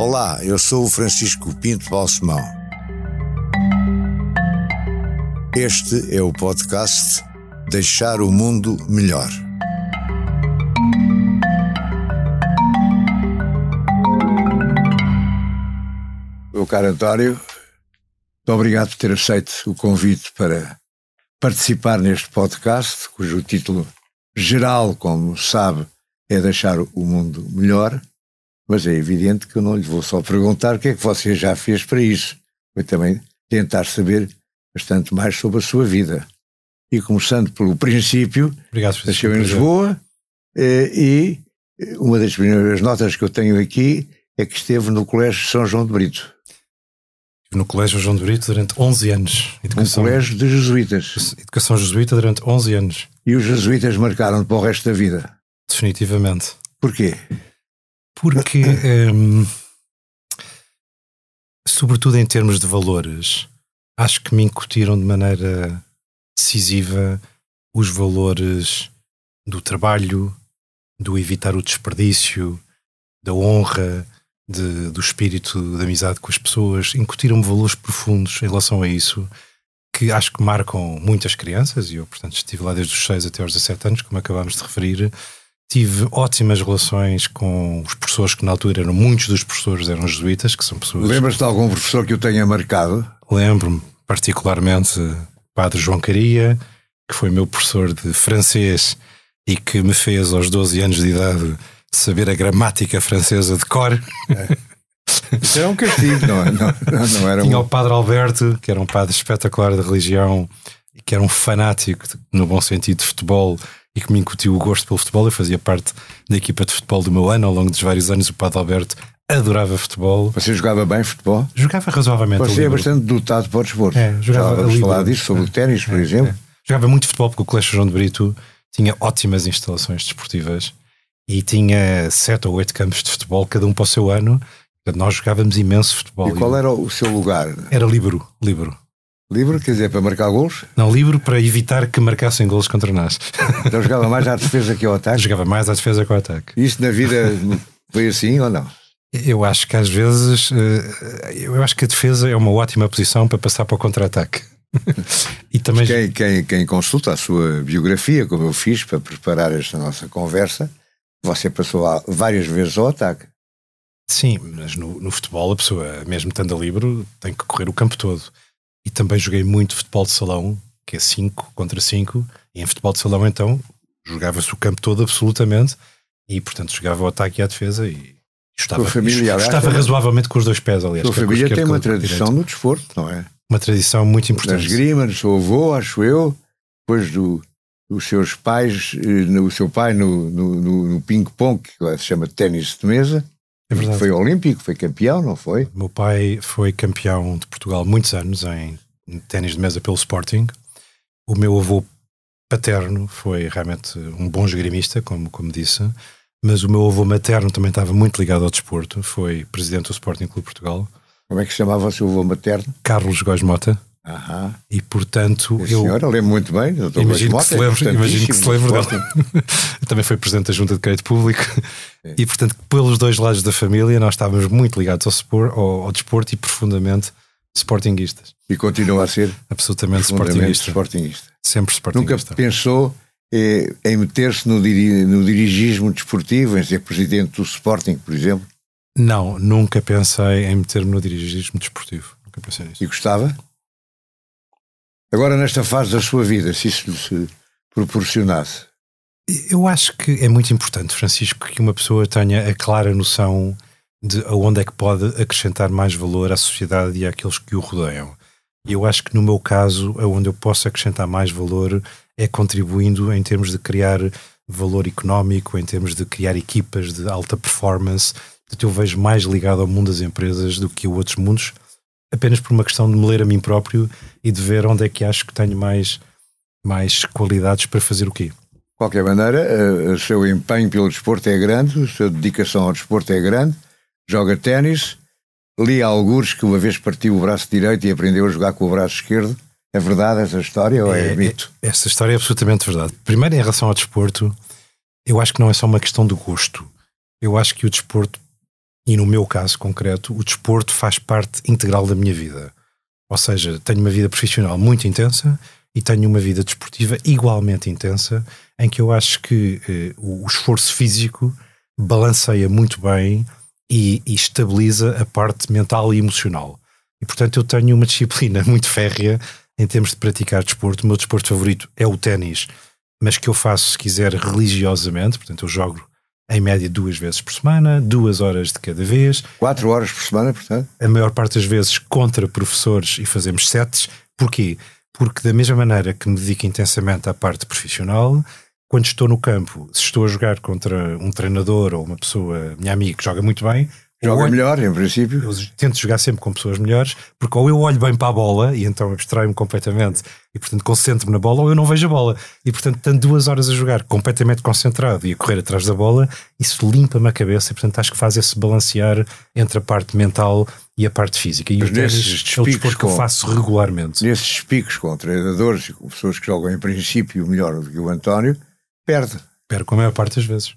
Olá, eu sou o Francisco Pinto Balsemão. Este é o podcast Deixar o Mundo Melhor. Meu caro António, muito obrigado por ter aceito o convite para participar neste podcast, cujo título geral, como sabe, é deixar o mundo melhor. Mas é evidente que eu não lhe vou só perguntar o que é que você já fez para isso. Vou também tentar saber bastante mais sobre a sua vida. E começando pelo princípio, Obrigado, nasceu em Lisboa eh, e uma das primeiras notas que eu tenho aqui é que esteve no Colégio São João de Brito. Estive no Colégio João de Brito durante 11 anos. Educação, um colégio de jesuítas. Educação jesuíta durante 11 anos. E os jesuítas marcaram para o resto da vida? Definitivamente. Porquê? Porque, um, sobretudo em termos de valores, acho que me incutiram de maneira decisiva os valores do trabalho, do evitar o desperdício, da honra, de, do espírito de amizade com as pessoas. Incutiram-me valores profundos em relação a isso que acho que marcam muitas crianças, e eu, portanto, estive lá desde os 6 até aos 17 anos, como acabámos de referir, tive ótimas relações com os professores que na altura eram muitos dos professores eram jesuítas, que são pessoas. Lembras-te de algum professor que o tenha marcado? Lembro-me, particularmente Padre João Caria, que foi meu professor de francês e que me fez aos 12 anos de idade saber a gramática francesa de cor. É. Isso era um castigo, não, é? não, não era Tinha um... o Padre Alberto, que era um padre espetacular de religião e que era um fanático, no bom sentido, de futebol e que me incutiu o gosto pelo futebol. Eu fazia parte da equipa de futebol do meu ano ao longo dos vários anos. O Padre Alberto adorava futebol. Você jogava bem futebol? Jogava razoavelmente. Você é bastante dotado para o desporto. É, jogava Já vamos falar disso, sobre é, o ténis, por é, exemplo. É. Jogava muito futebol porque o Colégio João de Brito tinha ótimas instalações desportivas e tinha sete ou oito campos de futebol, cada um para o seu ano. Nós jogávamos imenso futebol. E qual era o seu lugar? Era livro, livro. Livre, quer dizer, para marcar gols? Não, livre para evitar que marcassem gols contra nós. Então jogava mais à defesa que ao ataque? Jogava mais à defesa que ao ataque. Isso na vida foi assim ou não? Eu acho que às vezes, eh, eu acho que a defesa é uma ótima posição para passar para o contra-ataque. e também... Quem, quem, quem consulta a sua biografia, como eu fiz para preparar esta nossa conversa, você passou várias vezes ao ataque. Sim, mas no, no futebol a pessoa, mesmo estando a livre, tem que correr o campo todo e também joguei muito futebol de salão, que é 5 contra 5, e em futebol de salão então jogava-se o campo todo absolutamente e portanto jogava o ataque e a defesa e estava, família, estava razoavelmente com os dois pés, aliás. A sua família tem uma tradição no desporto, não é? Uma tradição muito importante. Na esgrima, do seu avô, acho eu, depois do, dos seus pais, eh, o seu pai no, no, no, no ping-pong, que se chama ténis de mesa, é verdade. Foi olímpico, foi campeão, não foi? Meu pai foi campeão de Portugal muitos anos em ténis de mesa pelo Sporting. O meu avô paterno foi realmente um bom esgrimista, como, como disse, mas o meu avô materno também estava muito ligado ao desporto, foi presidente do Sporting Clube Portugal. Como é que se chamava o seu avô materno? Carlos Góis Mota. Aham. E portanto. A senhora eu lembro muito bem, doutor imagino, Mota, que se lembre, imagino que se lembre dele. Também foi presidente da Junta de Crédito Público. É. E portanto, pelos dois lados da família, nós estávamos muito ligados ao, sport, ao, ao desporto e profundamente sportinguistas. E continua a ser? Absolutamente sportinguista. sportinguista. Sempre sportinguista. Nunca pensou eh, em meter-se no, diri no dirigismo desportivo, em ser presidente do Sporting, por exemplo? Não, nunca pensei em meter-me no dirigismo desportivo. Nunca pensei nisso. E gostava? Agora, nesta fase da sua vida, se isso lhe proporcionasse? Eu acho que é muito importante, Francisco, que uma pessoa tenha a clara noção de aonde é que pode acrescentar mais valor à sociedade e àqueles que o rodeiam. Eu acho que no meu caso, aonde eu posso acrescentar mais valor é contribuindo em termos de criar valor económico, em termos de criar equipas de alta performance. Portanto, eu vejo mais ligado ao mundo das empresas do que a outros mundos apenas por uma questão de me ler a mim próprio e de ver onde é que acho que tenho mais, mais qualidades para fazer o quê. De qualquer maneira, eh, o seu empenho pelo desporto é grande, a sua dedicação ao desporto é grande, joga ténis, li alguns que uma vez partiu o braço direito e aprendeu a jogar com o braço esquerdo. É verdade essa história ou é, é mito? É, essa história é absolutamente verdade. Primeiro, em relação ao desporto, eu acho que não é só uma questão do gosto. Eu acho que o desporto E no meu caso concreto, o desporto faz parte integral da minha vida. Ou seja, tenho uma vida profissional muito intensa e tenho uma vida desportiva igualmente intensa, em que eu acho que eh, o esforço físico balanceia muito bem e, e, estabiliza a parte mental e emocional. E portanto eu tenho uma disciplina muito férrea em termos de praticar desporto. O meu desporto favorito é o ténis, mas que eu faço, se quiser, religiosamente. Portanto, eu jogo em média duas vezes por semana, duas horas de cada vez. Quatro horas por semana, portanto? A maior parte das vezes contra professores e fazemos setes. Porquê? Porque da mesma maneira que me dedico intensamente à parte profissional, quando estou no campo, se estou a jogar contra um treinador ou uma pessoa, minha amiga, que joga muito bem, Joga olho, melhor, em princípio. Eu tento jogar sempre com pessoas melhores, porque ou eu olho bem para a bola e então abstraio-me completamente e, portanto, concentro-me na bola, ou eu não vejo a bola. E, portanto, tanto duas horas a jogar completamente concentrado e a correr atrás da bola, isso limpa-me a cabeça e, portanto, acho que faz esse balancear entre a parte mental e a parte física. E Mas o ténis é o desporto que eu faço regularmente. Nesses picos com treinadores e com pessoas que jogam, em princípio, melhor do que o António, perde. Perde com a maior parte das vezes.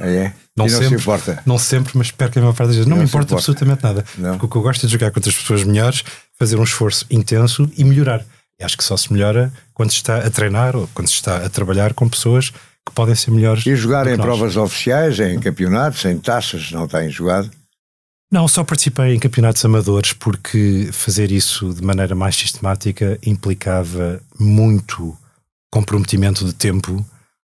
Ah, é? Não, não sempre, se importa. Não sempre, mas perco a maior parte das vezes. Não, não me importa, importa, absolutamente nada. Não. Porque o que eu gosto é de jogar contra as pessoas melhores, fazer um esforço intenso e melhorar. E acho que só se melhora quando se está a treinar ou quando se está a trabalhar com pessoas que podem ser melhores. E jogar em nós. provas oficiais, em campeonatos, em taças, não têm jogado? Não, só participei em campeonatos amadores porque fazer isso de maneira mais sistemática implicava muito comprometimento de tempo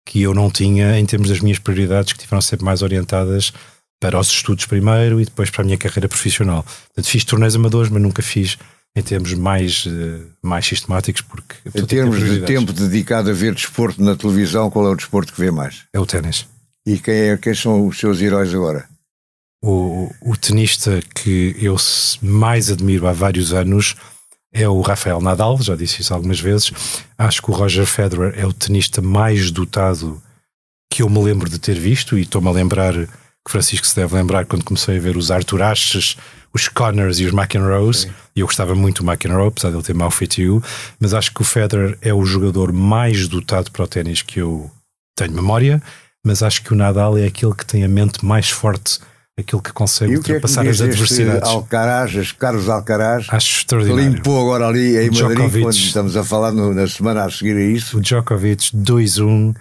que eu não tinha em termos das minhas prioridades, que tiveram sempre mais orientadas para os estudos primeiro e depois para a minha carreira profissional. Portanto, fiz torneios amadores, mas nunca fiz em termos mais, eh, mais sistemáticos. Porque, em termos de tempo dedicado a ver desporto na televisão, qual é o desporto que vê mais? É o ténis. E quem, é, quem são os seus heróis agora? O, o tenista que eu mais admiro há vários anos é o Rafael Nadal, já disse isso algumas vezes. Acho que o Roger Federer é o tenista mais dotado que eu me lembro de ter visto, e estou-me a lembrar que Francisco se deve lembrar quando comecei a ver os Arthur Ashes, os Connors e os McEnroes, e eu gostava muito do McEnroe, apesar de ele ter mau feitio, mas acho que o Federer é o jogador mais dotado para o ténis que eu tenho memória, mas acho que o Nadal é aquele que tem a mente mais forte aquilo que consegue ultrapassar que as adversidades. Alcaraz, Carlos Alcaraz, acho extraordinário. Limpou agora ali em Djokovic, Madrid, quando estamos a falar no, na semana a seguir a isso. O Djokovic 2-1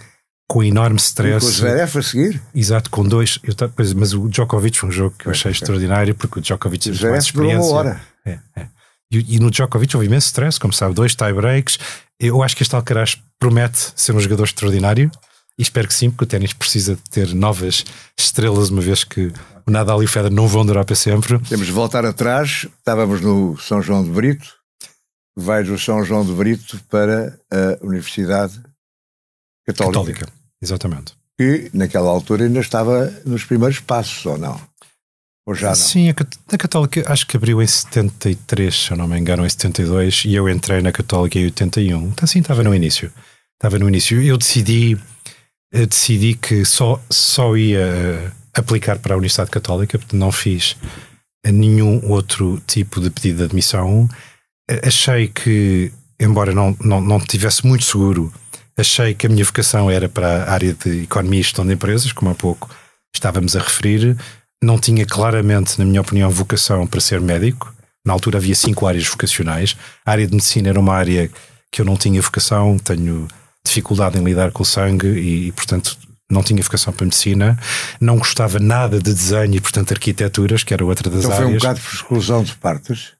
com enorme stress. com o Zverev a seguir? Exato, com dois. Eu, mas o Djokovic foi um jogo que eu achei extraordinário porque o Djokovic teve mais experiência. Uma hora. É, é. E, e, no Djokovic houve imenso stress, como sabe, dois tie-breaks. Eu acho que este Alcaraz promete ser um jogador extraordinário e espero que sim, porque o ténis precisa de ter novas estrelas, uma vez que o Nadal e o Federer não vão durar para sempre. Temos de voltar atrás, estávamos no São João de Brito, vais do São João de Brito para a Universidade Católica. Católica, exatamente. Que naquela altura ainda estava nos primeiros passos, ou não? Ou já não? Sim, a, Católica acho que abriu em 73, se eu não me engano, em 72, e eu entrei na Católica em 81. Então, sim, estava no início. Estava no início. Eu decidi decidi que só, só ia eh, aplicar para a Universidade Católica, porque não fiz nenhum outro tipo de pedido de admissão. Achei que, embora não, não, não tivesse muito seguro, achei que a minha vocação era para a área de economia e gestão de empresas, como há pouco estávamos a referir. Não tinha claramente, na minha opinião, vocação para ser médico. Na altura havia cinco áreas vocacionais. A área de medicina era uma área que eu não tinha vocação, tenho dificuldade em lidar com o sangue e, e, portanto, não tinha vocação para medicina, não gostava nada de desenho e, portanto, arquiteturas, que era outra das então áreas. Foi um bocado por exclusão de partes?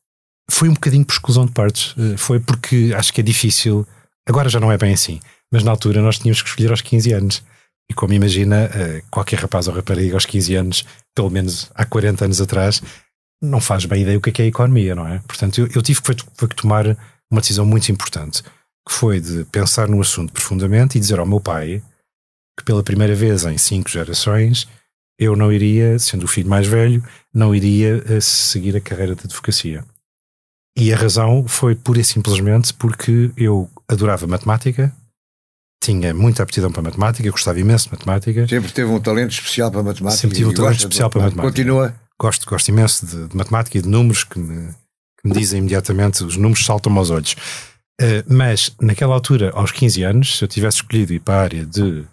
Foi um bocadinho por exclusão de partes. Eh, foi porque acho que é difícil. Agora já não é bem assim, mas na altura nós tínhamos que escolher aos 15 anos. E como imagina, eh, qualquer rapaz ou rapariga aos 15 anos, pelo menos há 40 anos atrás, não faz bem ideia o que é, que é a economia, não é? Portanto, eu, eu tive que, foi, que tomar uma decisão muito importante que foi de pensar no assunto profundamente e dizer ao meu pai que pela primeira vez em cinco gerações eu não iria, sendo o filho mais velho, não iria eh, seguir a carreira de advocacia. E a razão foi pura e simplesmente porque eu adorava matemática, tinha muita aptidão para matemática, gostava imenso de matemática. Sempre teve um talento especial para matemática. Sempre tive um talento especial para matemática. Continua. Gosto, gosto imenso de, de matemática e de números que me, que me dizem imediatamente, os números saltam aos olhos. Uh, mas naquela altura, aos 15 anos, se eu tivesse escolhido ir para a área de uh,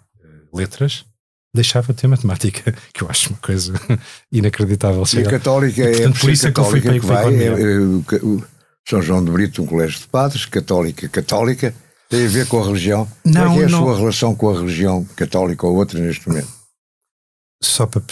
letras, deixava de ter matemática, que eu acho uma coisa inacreditável. E a católica e, portanto, é por isso é que eu fui para, que vai, é, é, o, São João de Brito, um colégio de padres, católica, católica, tem a ver com a religião. Não, é, que é a não. sua relação com a religião católica ou outra neste momento? Só para,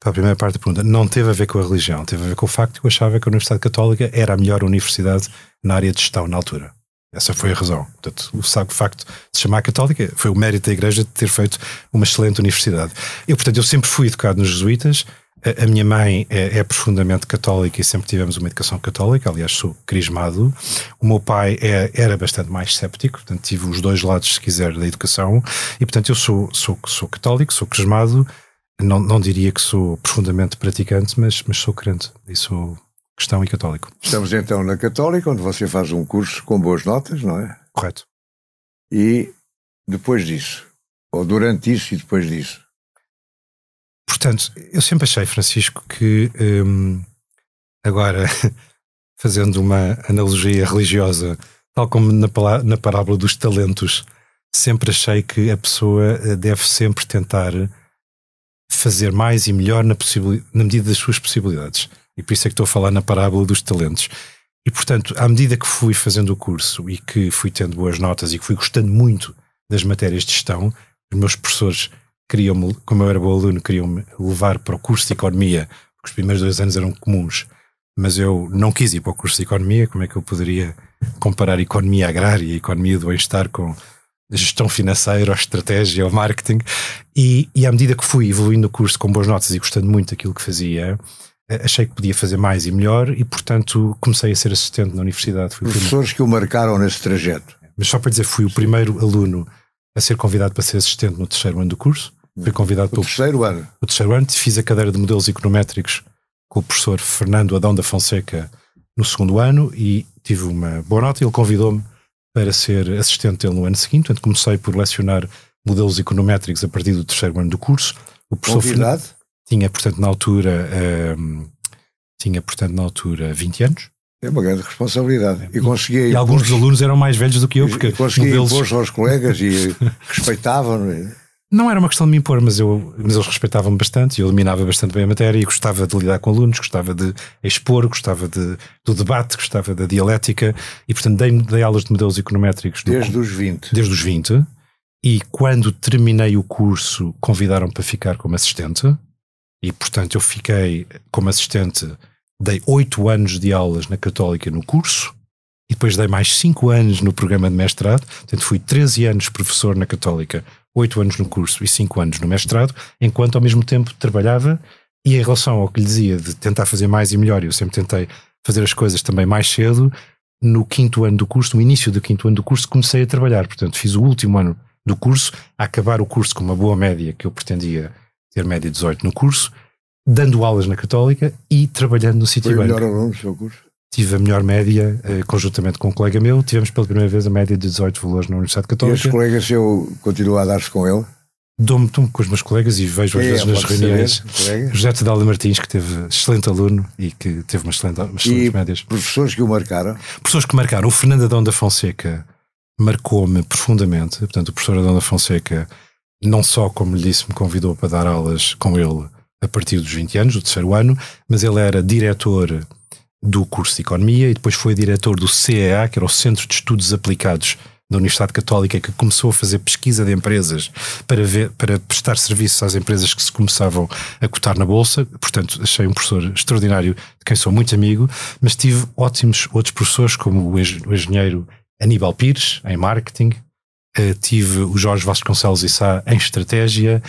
para a primeira parte da pergunta, não teve a ver com a religião, teve a ver com o facto que eu achava que a Universidade Católica era a melhor universidade na área de gestão na altura. Essa foi a razão. Portanto, o facto de se chamar católica foi o mérito da Igreja de ter feito uma excelente universidade. Eu, portanto, eu sempre fui educado nos jesuítas. A, a minha mãe é, é, profundamente católica e sempre tivemos uma educação católica. Aliás, sou crismado. O meu pai é, era bastante mais séptico, portanto, tive os dois lados, se quiser, da educação. E, portanto, eu sou, sou, sou católico, sou crismado. Não, não diria que sou profundamente praticante, mas, mas sou crente e sou cristão e católico. Estamos então na Católica, onde você faz um curso com boas notas, não é? Correto. E depois disso, ou durante isso e depois disso? Portanto, eu sempre achei, Francisco, que hum, agora, fazendo uma analogia religiosa, tal como na, na parábola dos talentos, sempre achei que a pessoa eh, deve sempre tentar fazer mais e melhor na, na medida das suas possibilidades. E por isso é que estou a falar na parábola dos talentos. E portanto, à medida que fui fazendo o curso e que fui tendo boas notas e que fui gostando muito das matérias de gestão, os meus professores queriam-me, como eu era bom aluno, queriam-me levar para o curso de economia, porque os primeiros dois anos eram comuns, mas eu não quis ir para o curso de economia. Como é que eu poderia comparar economia agrária e economia do bem-estar com gestão financeira, ou estratégia, ou marketing? E, e à medida que fui evoluindo o curso com boas notas e gostando muito daquilo que fazia, achei que podia fazer mais e melhor e, portanto, comecei a ser assistente na universidade. Fui Professores que o marcaram nesse trajeto. Mas só para dizer, fui o primeiro aluno a ser convidado para ser assistente no terceiro ano do curso. Fui convidado o pelo terceiro ano. O terceiro ano, fiz a cadeira de modelos econométricos com o professor Fernando Adão da Fonseca no segundo ano e tive uma boa nota. Ele convidou-me para ser assistente dele no ano seguinte. Portanto, comecei por lecionar modelos econométricos a partir do terceiro ano do curso. O professor Convidado? Fernando, tinha, portanto, na altura, uh, tinha, portanto, na altura 20 anos. É uma grande responsabilidade. E, conseguia e alguns dos alunos eram mais velhos do que eu, porque conseguia deles... impor aos colegas e respeitavam. É? Não era uma questão de me impor, mas, eu, mas eles respeitavam-me bastante, eu dominava bastante bem a matéria e gostava de lidar com alunos, gostava de expor, gostava de, do debate, gostava da dialética e, portanto, dei, dei aulas de modelos econométricos. Desde os 20. Desde os 20. E quando terminei o curso, convidaram-me para ficar como assistente. E, portanto, eu fiquei como assistente, dei oito anos de aulas na Católica no curso, e depois dei mais cinco anos no programa de mestrado. Portanto, fui 13 anos professor na Católica, oito anos no curso e cinco anos no mestrado, enquanto ao mesmo tempo trabalhava. E em relação ao que lhe dizia de tentar fazer mais e melhor, eu sempre tentei fazer as coisas também mais cedo. No quinto ano do curso, no início do quinto ano do curso, comecei a trabalhar. Portanto, fiz o último ano do curso, a acabar o curso com uma boa média que eu pretendia ter média 18 no curso, dando aulas na Católica e trabalhando no Citibank. Foi o melhor aluno seu curso? Tive a melhor média, eh, conjuntamente com um colega meu, tivemos pela primeira vez a média de 18 valores na Universidade Católica. E esses colegas, eu continuo a dar-se com ele? Dou-me com os meus colegas e vejo às é, vezes nas reuniões José Tedalda Martins, que teve excelente aluno e que teve uma excelente, e médias. professores que o marcaram? Professores que marcaram. O Fernando Adão da Fonseca marcou-me profundamente. Portanto, o professor Adão da Fonseca não só, como lhe disse, me convidou para dar aulas com ele a partir dos 20 anos, do terceiro ano, mas ele era diretor do curso de Economia e depois foi diretor do CEA, que era o Centro de Estudos Aplicados da Universidade Católica, que começou a fazer pesquisa de empresas para, ver, para prestar serviços às empresas que se começavam a cotar na Bolsa. Portanto, achei um professor extraordinário, de quem sou muito amigo, mas tive ótimos outros professores, como o engenheiro Aníbal Pires, em marketing, tive o Jorge Vasconcelos Sá em estratégia,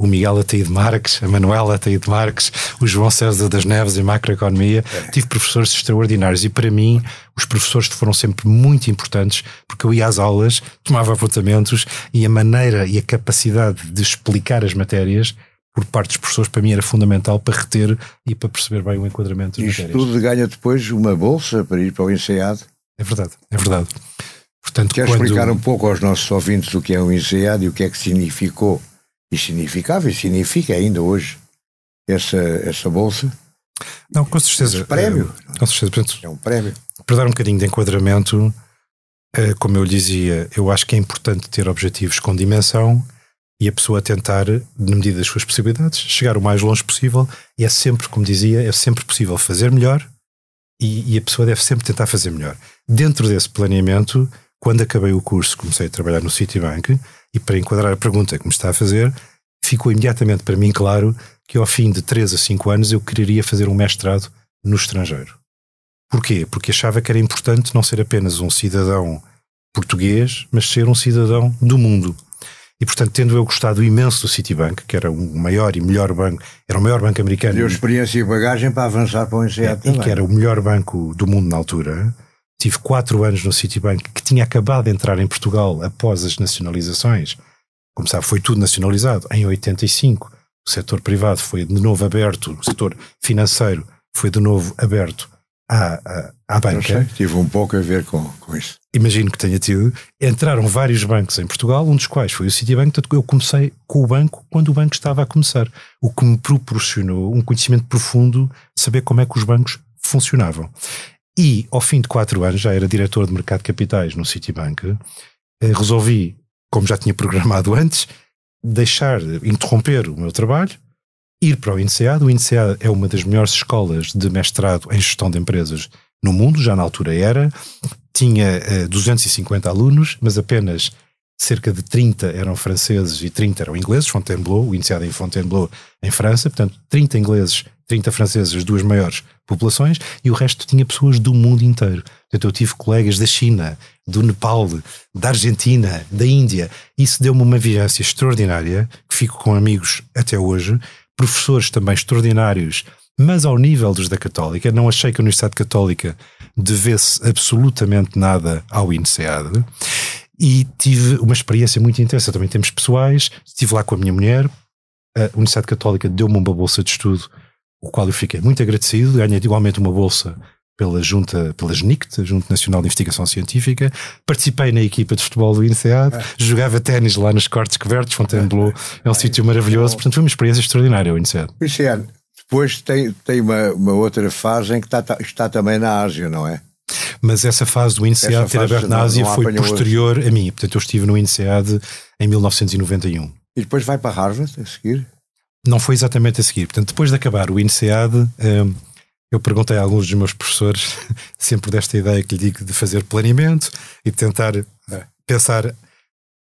o Miguel Ataíde Marques, a Manuela Ataíde Marques, o João César das Neves em macroeconomia. É. Tive professores extraordinários e para mim os professores foram sempre muito importantes porque eu ia às aulas, tomava apontamentos e a maneira e a capacidade de explicar as matérias por parte dos professores para mim era fundamental para reter e para perceber bem o enquadramento das Isto matérias. tudo ganha depois uma bolsa para ir para o INSEAD? É verdade, é verdade. Portanto, Quer quando... explicar um pouco aos nossos ouvintes o que é um INSEAD e o que é que significou e significava e significa ainda hoje essa, essa bolsa? Não, com certeza. Esse prémio. É, com certeza. Portanto, é um prémio. Para dar um bocadinho de enquadramento, é, como eu lhe dizia, eu acho que é importante ter objetivos com dimensão e a pessoa tentar, na medida das suas possibilidades, chegar o mais longe possível. E é sempre, como dizia, é sempre possível fazer melhor e, e a pessoa deve sempre tentar fazer melhor. Dentro desse planeamento, quando acabei o curso, comecei a trabalhar no Citibank e para enquadrar a pergunta que me está a fazer, ficou imediatamente para mim claro que ao fim de 3 a 5 anos eu quereria fazer um mestrado no estrangeiro. Porquê? Porque achava que era importante não ser apenas um cidadão português, mas ser um cidadão do mundo. E, portanto, tendo eu gostado imenso do Citibank, que era o maior e melhor banco, era o maior banco americano. Deu experiência e bagagem para avançar para o INSEAD é, também. E que era o melhor banco do mundo na altura. Tive quatro anos no Citibank, que tinha acabado de entrar em Portugal após as nacionalizações. Como sabe, foi tudo nacionalizado em 85. O setor privado foi de novo aberto, o setor financeiro foi de novo aberto à, à, à banca. Sei, tive um pouco a ver com, com isso. Imagino que tenha tido. Entraram vários bancos em Portugal, um dos quais foi o Citibank, portanto eu comecei com o banco quando o banco estava a começar, o que me proporcionou um conhecimento profundo saber como é que os bancos funcionavam. E ao fim de quatro anos, já era diretor de mercado de capitais no Citibank, eh, resolvi, como já tinha programado antes, deixar, interromper o meu trabalho ir para o INSEAD. O INSEAD é uma das melhores escolas de mestrado em gestão de empresas no mundo, já na altura era. Tinha uh, eh, 250 alunos, mas apenas cerca de 30 eram franceses e 30 eram ingleses, Fontainebleau, o INSEAD em Fontainebleau, em França, portanto 30 ingleses, 30 franceses, as duas maiores populações, e o resto tinha pessoas do mundo inteiro. Portanto, eu tive colegas da China, do Nepal, da Argentina, da Índia. Isso deu-me uma vivência extraordinária, que fico com amigos até hoje, professores também extraordinários, mas ao nível dos da Católica, não achei que a Universidade Católica devesse absolutamente nada ao INSEAD e tive uma experiência muito intensa também em termos pessoais. Estive lá com a minha mulher, a Universidade Católica deu-me uma bolsa de estudo, o qual eu fiquei muito agradecido. Ganhei igualmente uma bolsa pela junta, pela GNICT, a Junta Nacional de Investigação Científica. Participei na equipa de futebol do INSEAD, é. jogava ténis lá nos cortes cobertos, Fontainebleau, é, é um sítio maravilhoso, portanto foi uma experiência extraordinária o INSEAD. O INSEAD, depois tem, tem uma, uma outra fase em que está, está também na Ásia, não é? Mas essa fase do INSEAD ter aberto na Ásia foi posterior hoje. a mim, portanto eu estive no INSEAD em 1991. E depois vai para Harvard a seguir? Não foi exatamente a seguir. Portanto, depois de acabar o INSEAD, um, eu perguntei a alguns dos meus professores, sempre desta ideia que lhe digo de fazer planeamento e de tentar é. pensar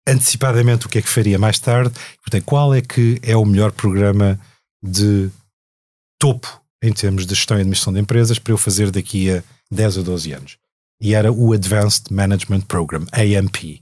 antecipadamente o que é que faria mais tarde. Portanto, qual é que é o melhor programa de topo em termos de gestão e administração de empresas para eu fazer daqui a 10 ou 12 anos? E era o Advanced Management Program, AMP.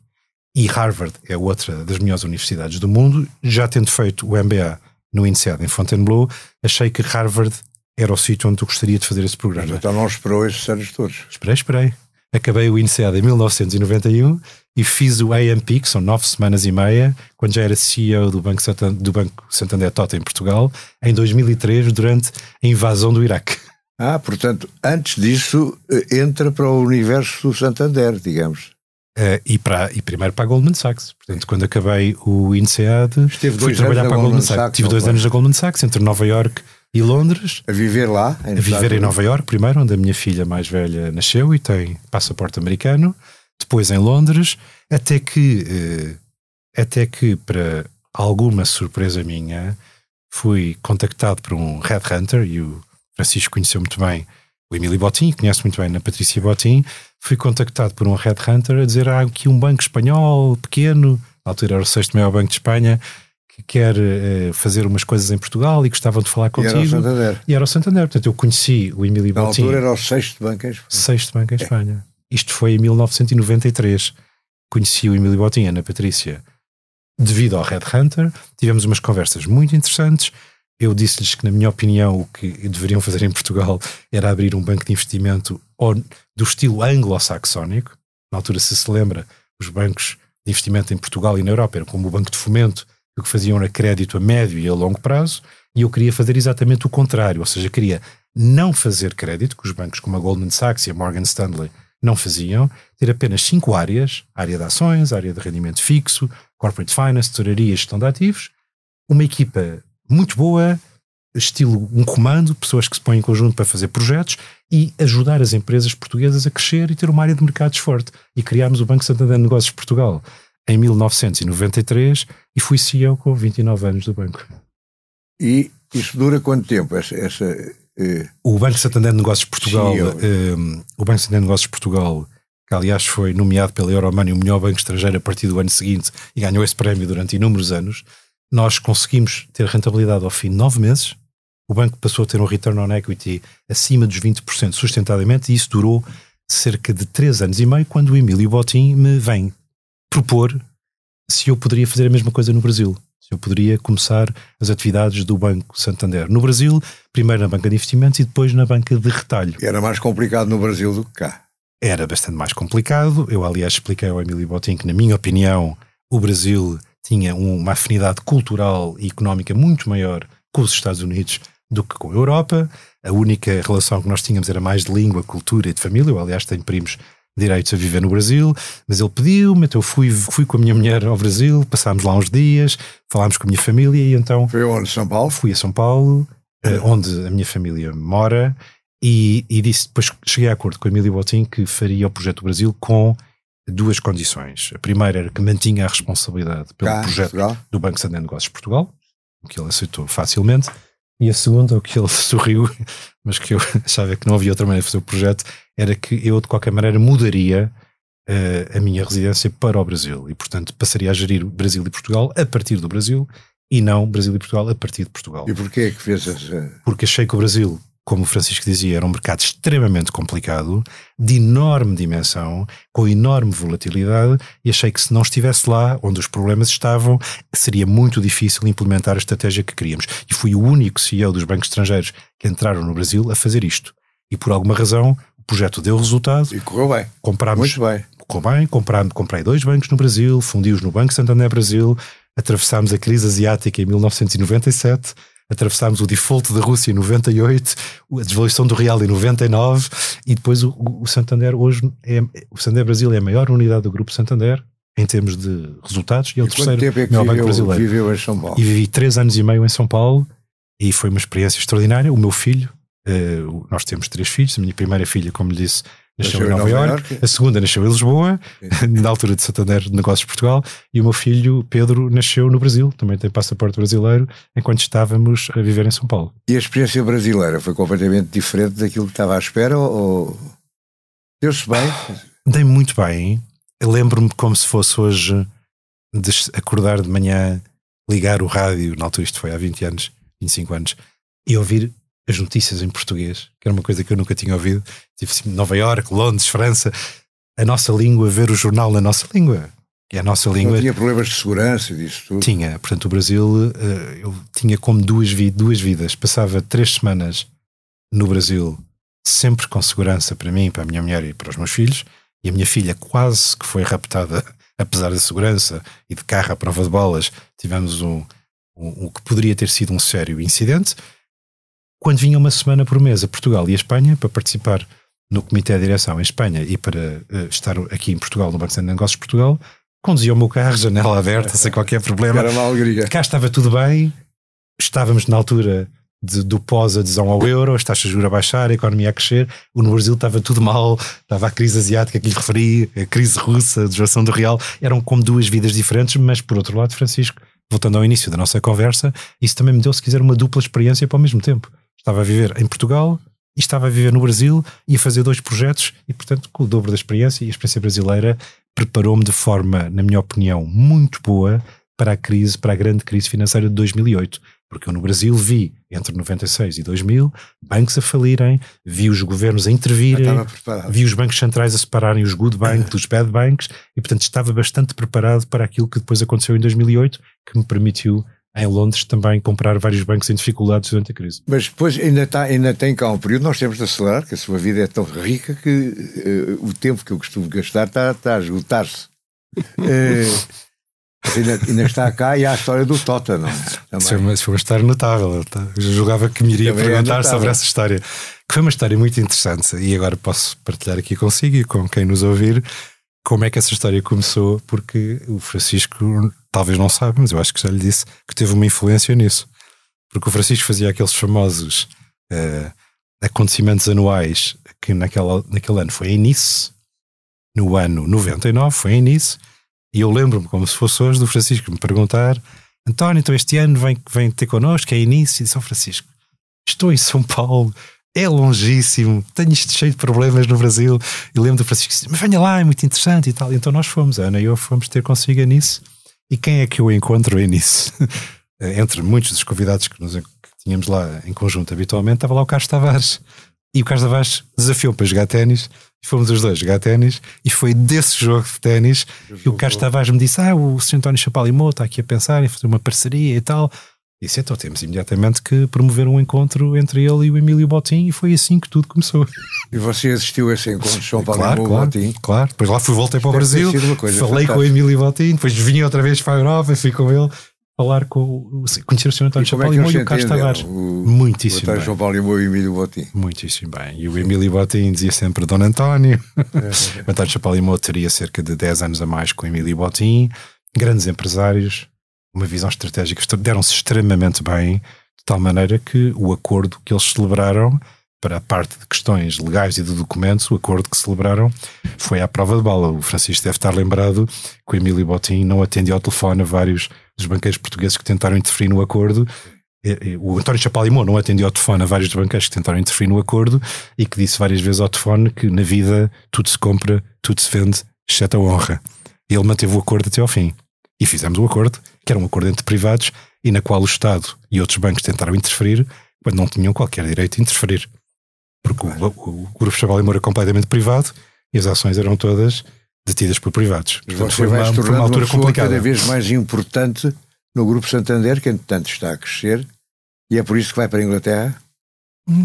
E Harvard é outra das melhores universidades do mundo. Já tendo feito o MBA no INSEAD em Fontainebleau, achei que Harvard era o sítio onde eu gostaria de fazer esse programa. Mas então não esperou esses anos todos? Esperei, esperei. Acabei o INSEAD em 1991 e fiz o AMP, que são nove semanas e meia, quando já era CEO do Banco, Santander, do Banco Santander Tota em Portugal, em 2003, durante a invasão do Iraque. Ah, portanto, antes disso, eh, entra para o universo do Santander, digamos. Uh, e, para, e primeiro para a Goldman Sachs. Portanto, quando acabei o INSEAD, Esteve fui trabalhar para a Goldman Sachs. Sachs. Tive dois anos na Goldman Sachs, entre Nova York e Londres. A viver lá? A viver em Nova York, primeiro, onde a minha filha mais velha nasceu e tem passaporte americano. Depois em Londres, até que, eh, até que para alguma surpresa minha, fui contactado por um headhunter e o Francisco conheceu muito bem o Emílio Botim, conhece muito bem a Patrícia Botim, fui contactado por um headhunter a dizer há ah, aqui um banco espanhol pequeno, na altura era o sexto maior banco de Espanha, que quer uh, fazer umas coisas em Portugal e gostavam de falar contigo. E era o Santander. E era o Santander. Portanto, eu conheci o Emílio Na Botim. Na altura era o sexto banco em Espanha. Sexto banco em Espanha. É. Isto foi em 1993. Conheci o Emílio Botim, Ana Patrícia, devido ao Red Hunter. Tivemos umas conversas muito interessantes. Eu disse-lhes que, na minha opinião, o que deveriam fazer em Portugal era abrir um banco de investimento do estilo anglo-saxónico. Na altura, se se lembra, os bancos de investimento em Portugal e na Europa eram como o Banco de Fomento o que faziam era crédito a médio e a longo prazo, e eu queria fazer exatamente o contrário, ou seja, queria não fazer crédito, que os bancos como a Goldman Sachs e a Morgan Stanley não faziam, ter apenas cinco áreas, área de ações, área de rendimento fixo, corporate finance, tesouraria e gestão de ativos, uma equipa muito boa, estilo um comando, pessoas que se põem em conjunto para fazer projetos e ajudar as empresas portuguesas a crescer e ter uma área de mercados forte. E criámos o Banco Santander Negócios Portugal em 1993 e fui CEO com 29 anos do banco. E isso dura quanto tempo? Essa, essa eh, o Banco Santander de Negócios de Portugal, eh, o Banco Santander de Negócios de Portugal, que aliás foi nomeado pela Euromoney o melhor banco estrangeiro a partir do ano seguinte e ganhou esse prémio durante inúmeros anos, nós conseguimos ter rentabilidade ao fim de nove meses. O banco passou a ter um return on equity acima dos 20% sustentadamente e isso durou cerca de três anos e meio quando o Emílio Botim me vem propor se eu poderia fazer a mesma coisa no Brasil. Se eu poderia começar as atividades do Banco Santander no Brasil, primeiro na banca de investimentos e depois na banca de retalho. Era mais complicado no Brasil do que cá. Era bastante mais complicado. Eu, aliás, expliquei ao Emílio Botim que, na minha opinião, o Brasil tinha uma afinidade cultural e económica muito maior com os Estados Unidos do que com a Europa. A única relação que nós tínhamos era mais de língua, cultura e de família. Eu, aliás, tenho primos direitos a viver no Brasil, mas ele pediu-me, então eu fui, fui com a minha mulher ao Brasil, passámos lá uns dias, falámos com a minha família e então... Foi onde? São Paulo? Fui a São Paulo, é. onde a minha família mora, e, e, disse, depois cheguei a acordo com a Emílio Botim que faria o Projeto Brasil com duas condições. A primeira era que mantinha a responsabilidade pelo Cá, projeto Portugal. do Banco Santander Negócios de Portugal, o que ele aceitou facilmente, e a segunda, o que ele sorriu, mas que eu achava que não havia outra maneira de fazer o projeto, era que eu, de qualquer maneira, mudaria uh, a minha residência para o Brasil. E, portanto, passaria a gerir Brasil e Portugal a partir do Brasil e não Brasil e Portugal a partir de Portugal. E porquê que fez essa... Porque achei que o Brasil como o Francisco dizia, era um mercado extremamente complicado, de enorme dimensão, com enorme volatilidade, e achei que se não estivesse lá onde os problemas estavam, seria muito difícil implementar a estratégia que queríamos. E fui o único CEO dos bancos estrangeiros que entraram no Brasil a fazer isto. E por alguma razão, o projeto deu resultado. E correu bem. Comprámos, muito bem. Correu bem, comprei, comprei dois bancos no Brasil, fundi-os no Banco Santander Brasil, atravessámos a crise asiática em 1997 atravessámos o default da Rússia em 98, a desvalorização do real em 99 e depois o, o Santander hoje é, o Santander Brasil é a maior unidade do grupo Santander em termos de resultados e é o e terceiro tempo é que maior viveu, banco brasileiro. Viveu em São Paulo. E vivi três anos e meio em São Paulo e foi uma experiência extraordinária. O meu filho, uh, nós temos três filhos, a minha primeira filha, como lhe disse, nasceu, em Nova, Nova Iorque, York. a segunda nasceu em Lisboa, na altura de Santander de Negócios de Portugal, e o meu filho Pedro nasceu no Brasil, também tem passaporte brasileiro, enquanto estávamos a viver em São Paulo. E a experiência brasileira foi completamente diferente daquilo que estava à espera ou deu-se bem? Dei muito bem. Lembro-me como se fosse hoje de acordar de manhã, ligar o rádio, na altura isto foi há 20 anos, 25 anos, e ouvir as notícias em português, que era uma coisa que eu nunca tinha ouvido. Tive Nova York, Londres, França, a nossa língua, ver o jornal na nossa língua. Que é a nossa língua. Não tinha problemas de segurança disso tudo? Tinha. Portanto, o Brasil, eh, eu tinha como duas, duas vidas. Passava três semanas no Brasil, sempre com segurança para mim, para a minha mulher e para os meus filhos. E a minha filha quase que foi raptada, apesar da segurança e de carro à prova de bolas. Tivemos um, um, um que poderia ter sido um sério incidente quando vinha uma semana por mês a Portugal e a Espanha para participar no Comitê de Direção em Espanha e para uh, estar aqui em Portugal, no Banco de Negócios de Portugal, conduzia o meu carro, janela aberta, sem qualquer problema. Era uma alegria. Cá estava tudo bem, estávamos na altura de, do pós-adesão ao euro, as taxas de juros a baixar, a economia a crescer. O no Brasil estava tudo mal, estava a crise asiática que lhe referi, a crise russa, a desviação do real. Eram como duas vidas diferentes, mas por outro lado, Francisco, voltando ao início da nossa conversa, isso também me deu, se quiser, uma dupla experiência para o mesmo tempo. Estava a viver em Portugal e estava a viver no Brasil e a fazer dois projetos e, portanto, com o dobro da experiência e a experiência brasileira preparou-me de forma, na minha opinião, muito boa para a crise, para a grande crise financeira de 2008. Porque eu no Brasil vi, entre 96 e 2000, bancos a falirem, vi os governos a intervirem, vi os bancos centrais a separarem os good banks dos bad banks e, portanto, estava bastante preparado para aquilo que depois aconteceu em 2008, que me permitiu em Londres também comprar vários bancos em dificuldades durante a crise. Mas depois ainda, está, ainda tem cá um período, nós temos de acelerar, que a sua vida é tão rica que uh, o tempo que eu costumo gastar está, está a esgotar-se. Uh, ainda, ainda, está cá e há a história do Tota, não é? Isso foi, uma, isso foi uma história notável. Tá? Eu julgava que me iria também é perguntar é sobre essa história. Que foi uma história muito interessante e agora posso partilhar aqui consigo e com quem nos ouvir como é que essa história começou, porque o Francisco talvez não saiba, mas eu acho que já lhe disse que teve uma influência nisso. Porque o Francisco fazia aqueles famosos uh, acontecimentos anuais que naquela, naquele ano foi em Nice, no ano 99, foi em Nice, E eu lembro-me, como se fosse hoje, do Francisco me perguntar: António, então este ano vem, vem ter connosco, é início de São Francisco. Estou em São Paulo, é longíssimo, tenho isto cheio de problemas no Brasil. E lembro do Francisco, mas venha lá, é muito interessante e tal. Então nós fomos, Ana e eu fomos ter consigo a Nice. E quem é que eu encontro em Nice? Entre muitos dos convidados que, nos, que tínhamos lá em conjunto habitualmente, estava lá o Carlos Tavares. E o Carlos Tavares desafiou para jogar ténis fomos os dois jogar ténis e foi desse jogo de ténis que o Carlos Tavares me disse: Ah, o Sr. António Chapalimou está aqui a pensar em fazer uma parceria e tal. E disse: Então temos imediatamente que promover um encontro entre ele e o Emílio Botim, e foi assim que tudo começou. E você assistiu a esse encontro São Paulo claro, claro, Botim? Claro, depois lá fui, voltei para o Brasil, falei fantástica. com o Emílio Botim, depois vim outra vez para a Europa e fui com ele falar com conhecer o Sr. António e, é e o Carlos Tavares. Muitíssimo o bem. Chapalimou e o Emílio Botim. Muitíssimo bem. E o Emílio Botim dizia sempre Dom António. É. o António Chapalimou teria cerca de 10 anos a mais com o Emílio Botim. Grandes empresários, uma visão estratégica, deram-se extremamente bem, de tal maneira que o acordo que eles celebraram para a parte de questões legais e de documentos, o acordo que celebraram foi à prova de bala. O Francisco deve estar lembrado que o Emílio Botim não atendia ao telefone a vários dos banqueiros portugueses que tentaram interferir no acordo. O António Chapalimou não atendia ao telefone a vários banqueiros que tentaram interferir no acordo e que disse várias vezes ao telefone que na vida tudo se compra, tudo se vende, exceto a honra. Ele manteve o acordo até ao fim. E fizemos o acordo, que era um acordo entre privados e na qual o Estado e outros bancos tentaram interferir quando não tinham qualquer direito de interferir. Porque o, o, o Grupo Chapalimou era completamente privado e as ações eram todas detidas por privados. Portanto, foi uma, tornando uma altura uma complicada. cada vez mais importante no Grupo Santander, que entretanto está a crescer, e é por isso que vai para a Inglaterra?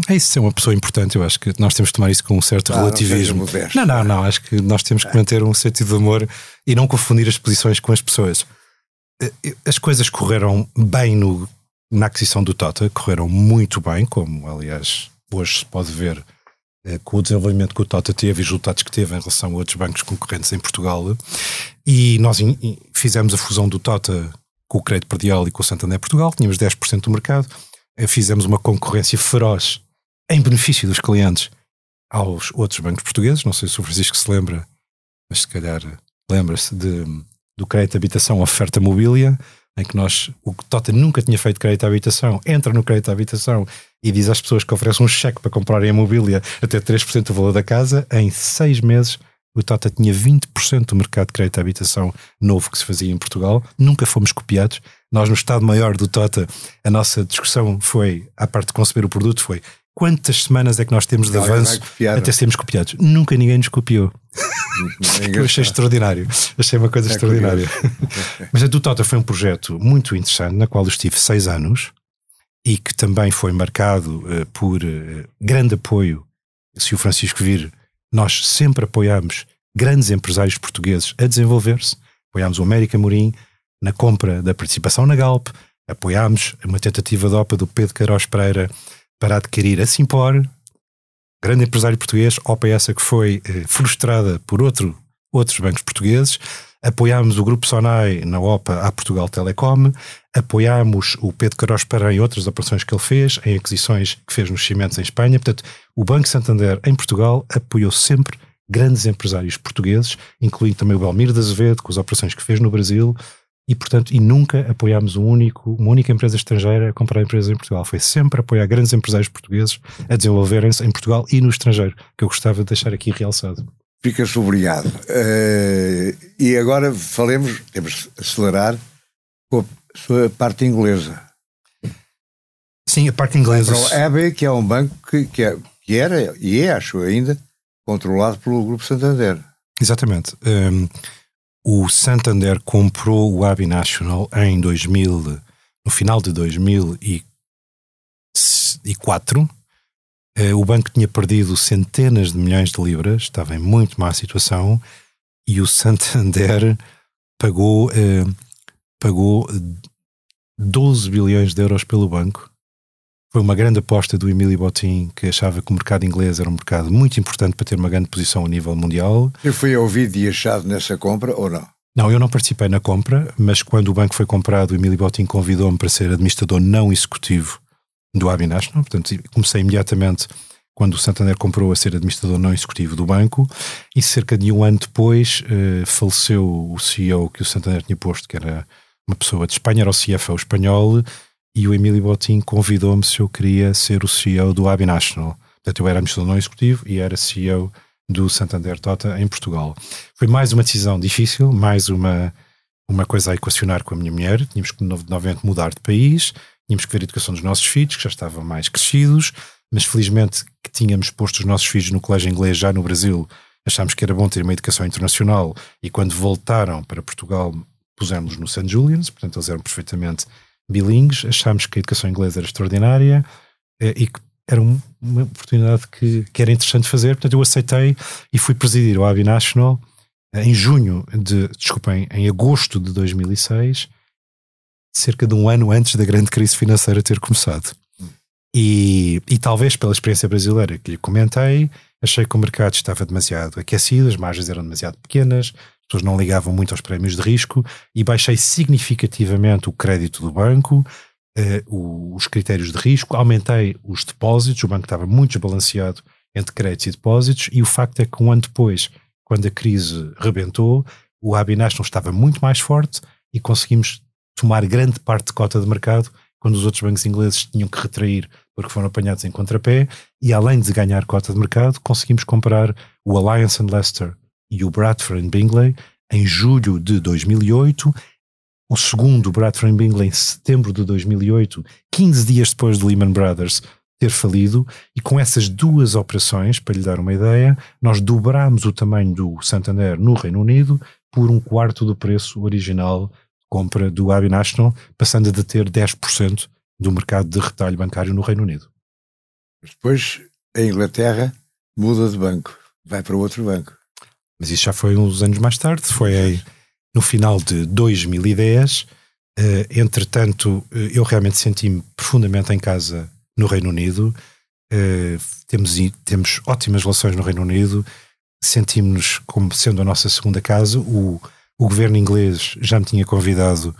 É isso, é uma pessoa importante. Eu acho que nós temos que tomar isso com um certo ah, relativismo. Não, não, não, Acho que nós temos que manter um sentido de amor e não confundir as posições com as pessoas. Eh, as coisas correram bem no, na aquisição do Tota, correram muito bem, como aliás hoje se pode ver eh, com o desenvolvimento que o Tota teve e os resultados que teve em relação a outros bancos concorrentes em Portugal. E nós fizemos a fusão do Tota com o Crédito Perdial e com o Santander Portugal, tínhamos 10% do mercado, fizemos uma concorrência feroz em benefício dos clientes aos outros bancos portugueses. Não sei se o Francisco se lembra, mas se calhar lembra-se do crédito de habitação oferta mobília, em que nós, o Tota nunca tinha feito crédito à habitação, entra no crédito à habitação e diz às pessoas que oferece um cheque para comprarem a mobília até 3% do valor da casa, em seis meses o Tota tinha 20% do mercado de crédito à habitação novo que se fazia em Portugal, nunca fomos copiados. Nós, no Estado Maior do Tota, a nossa discussão foi, à parte de conceber o produto, foi quantas semanas é que nós temos de avanço até sermos copiados? Nunca ninguém nos copiou. Eu achei extraordinário. Achei uma coisa é extraordinária. Mas a do Tota foi um projeto muito interessante, na qual eu estive seis anos e que também foi marcado uh, por uh, grande apoio. Se o Francisco vir, nós sempre apoiamos grandes empresários portugueses a desenvolver-se. Apoiámos o América Morim na compra da participação na Galp, apoiámos uma tentativa de OPA do Pedro Queiroz Pereira para adquirir a Simpor, grande empresário português, OPA essa que foi uh, frustrada por outro, outros bancos portugueses. Apoiámos o Grupo Sonai na OPA à Portugal Telecom, apoiámos o Pedro Caros Pereira em outras operações que ele fez, em aquisições que fez nos cimentos em Espanha. Portanto, o Banco Santander em Portugal apoiou sempre grandes empresários portugueses, incluindo também o Belmiro de Azevedo, com as operações que fez no Brasil, e portanto, e nunca apoiámos um único, uma única empresa estrangeira a comprar empresas em Portugal. Foi sempre apoiar grandes empresários portugueses a desenvolverem-se em Portugal e no estrangeiro, que eu gostava de deixar aqui realçado. Fica obrigado. Uh, e agora falemos, temos de acelerar com a sua parte inglesa. Sim, a parte inglesa. Para o EBE, que é um banco que, que, é, que era, e é, acho ainda, controlado pelo Grupo Santander. Exatamente. Um, o Santander comprou o ABI National em 2000, no final de 2004 eh, o banco tinha perdido centenas de milhões de libras, estava em muito má situação, e o Santander pagou, eh, pagou 12 bilhões de euros pelo banco. Foi uma grande aposta do Emílio Botim, que achava que o mercado inglês era um mercado muito importante para ter uma grande posição a nível mundial. Eu fui ouvido e achado nessa compra ou não? Não, eu não participei na compra, mas quando o banco foi comprado, o Emílio Botim convidou-me para ser administrador não executivo do Abi National, portanto comecei imediatamente quando o Santander comprou a ser administrador não executivo do banco, e cerca de um ano depois uh, faleceu o CEO que o Santander tinha posto, que era uma pessoa de Espanha, era o CFO espanhol, e o Emílio Botim convidou-me se eu queria ser o CEO do AB National. Portanto, eu era administrador não executivo e era CEO do Santander Tota em Portugal. Foi mais uma decisão difícil, mais uma, uma coisa a equacionar com a minha mulher. Tínhamos que, novamente, mudar de país, tínhamos que ver a educação dos nossos filhos, que já estavam mais crescidos, mas felizmente que tínhamos posto os nossos filhos no colégio inglês já no Brasil, achámos que era bom ter uma educação internacional e quando voltaram para Portugal pusemos no St. Julian's, portanto eles eram perfeitamente bilingues, achámos que a educação inglesa era extraordinária eh, e que era uma oportunidade que, que era interessante fazer, portanto eu aceitei e fui presidir o Abbey National eh, em junho de, desculpem, em agosto de 2006, cerca de um ano antes da grande crise financeira ter começado. E, e talvez pela experiência brasileira que lhe comentei, achei que o mercado estava demasiado aquecido, as margens eram demasiado pequenas, as pessoas não ligavam muito aos prémios de risco e baixei significativamente o crédito do banco, eh, os critérios de risco, aumentei os depósitos, o banco estava muito desbalanceado entre créditos e depósitos, e o facto é que um ano depois, quando a crise rebentou, o AB estava muito mais forte e conseguimos tomar grande parte de cota de mercado quando os outros bancos ingleses tinham que retrair porque foram apanhados em contrapé, e além de ganhar cota de mercado, conseguimos comprar o Alliance and Leicester e o Bradford Bingley em julho de 2008 o segundo, Bradford Bingley, em setembro de 2008, 15 dias depois do Lehman Brothers ter falido, e com essas duas operações, para lhe dar uma ideia, nós dobramos o tamanho do Santander no Reino Unido por um quarto do preço original de compra do Abbey National, passando a deter 10% do mercado de retalho bancário no Reino Unido. Depois, a Inglaterra muda de banco, vai para outro banco. Mas isso já foi uns anos mais tarde, foi aí no final de 2010. Uh, eh, entretanto, uh, eu realmente senti-me profundamente em casa no Reino Unido. Uh, temos, temos ótimas relações no Reino Unido, sentimos-nos como sendo a nossa segunda casa. O, o governo inglês já me tinha convidado,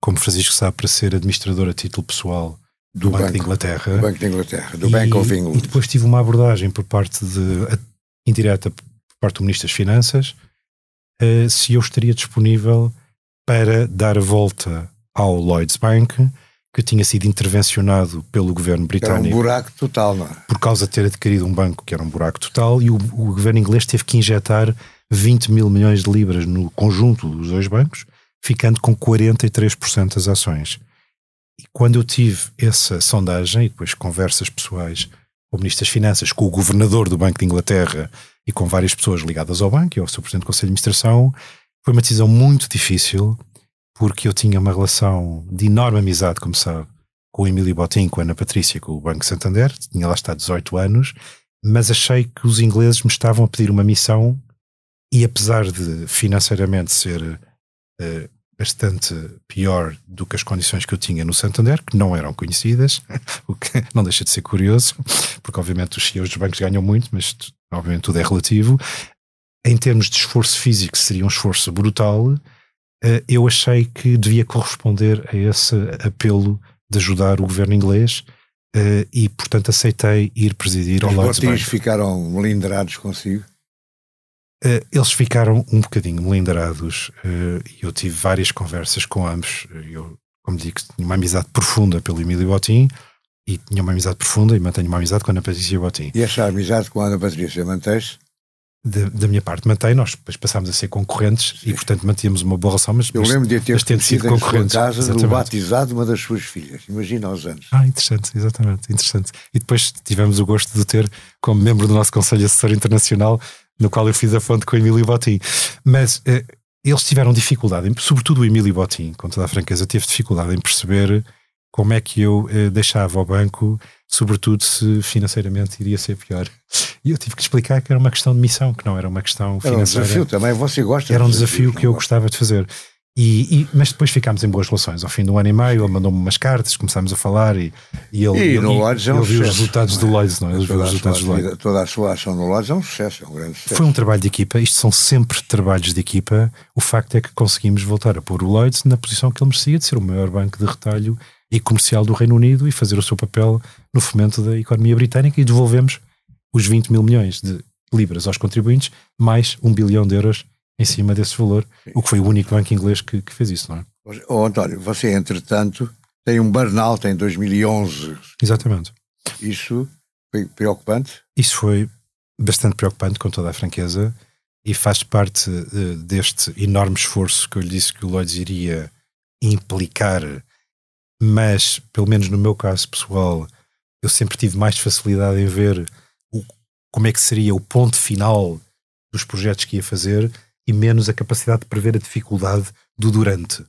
como Francisco sabe, para ser administrador a título pessoal do, do Banco, de Inglaterra. Do Banco de Inglaterra, do e, Bank of England. E depois tive uma abordagem por parte de, indireta parte do Ministro das Finanças, uh, se eu estaria disponível para dar a volta ao Lloyds Bank, que tinha sido intervencionado pelo governo britânico. Era um buraco total, não é? Por causa de ter adquirido um banco que era um buraco total, e o, o governo inglês teve que injetar 20 mil milhões de libras no conjunto dos dois bancos, ficando com 43% das ações. E quando eu tive essa sondagem, e depois conversas pessoais com o Ministro das Finanças, com o Governador do Banco de Inglaterra e com várias pessoas ligadas ao banco, e ao seu Presidente do Conselho de Administração, foi uma decisão muito difícil, porque eu tinha uma relação de enorme amizade, como sabe, com o Emílio Botim, com a Ana Patrícia, com o Banco Santander, tinha lá estado 18 anos, mas achei que os ingleses me estavam a pedir uma missão e apesar de financeiramente ser uh, bastante pior do que as condições que eu tinha no Santander, que não eram conhecidas, o que não deixa de ser curioso, porque obviamente os CEOs dos bancos ganham muito, mas obviamente tudo é relativo. Em termos de esforço físico, seria um esforço brutal. Eh, eu achei que devia corresponder a esse apelo de ajudar o governo inglês eh, e, portanto, aceitei ir presidir ao Lloyds Bank. Os ficaram melindrados consigo? Uh, eles ficaram um bocadinho melindrados uh, e eu tive várias conversas com ambos. Eu, como digo, tinha uma amizade profunda pelo Emílio Botim e tinha uma amizade profunda e mantenho uma amizade com a Ana Patrícia Botim. E essa amizade com a Ana Patrícia mantém-se? Da, da, minha parte, mantém. Nós depois passámos a ser concorrentes Sim. e, portanto, mantínhamos uma boa relação. Mas, eu mas, lembro de ter sido concorrentes. casa exatamente. do batizado de uma das suas filhas. Imagina aos anos. Ah, interessante, exatamente, interessante. E depois tivemos o gosto de ter, como membro do nosso Conselho Assessor Internacional, no qual eu fiz a fonte com o Emílio Botim. Mas uh, eles tiveram dificuldade, em, sobretudo o Emílio Botim, com toda a franqueza, teve dificuldade em perceber como é que eu uh, deixava o banco, sobretudo se financeiramente iria ser pior. E eu tive que explicar que era uma questão de missão, que não era uma questão financeira. Era um desafio também, você gosta Era um desafio que eu gostava de fazer. E, e, mas depois ficámos em boas relações. Ao fim de um ano e meio, ele mandou-me umas cartas, começámos a falar e, e ele, e ele, Lloyds é um ele viu os resultados do Lloyds, não? É? Ele viu os resultados do Lloyds. Toda a sua ação no Lloyds é um sucesso, é um grande sucesso. Foi um trabalho de equipa, isto são sempre trabalhos de equipa. O facto é que conseguimos voltar a pôr o Lloyds na posição que ele merecia, de ser o maior banco de retalho e comercial do Reino Unido e fazer o seu papel no fomento da economia britânica e devolvemos os 20 mil milhões de libras aos contribuintes, mais um bilhão de euros em cima desse valor, o que foi o único banco inglês que, que fez isso, não é? Oh, António, você, entretanto, tem um burnout em 2011. Exatamente. Isso foi preocupante? Isso foi bastante preocupante, com toda a franqueza, e faz parte uh, deste enorme esforço que eu lhe disse que o Lloyds iria implicar, mas, pelo menos no meu caso pessoal, eu sempre tive mais facilidade em ver o, como é que seria o ponto final dos projetos que ia fazer e menos a capacidade de prever a dificuldade do durante.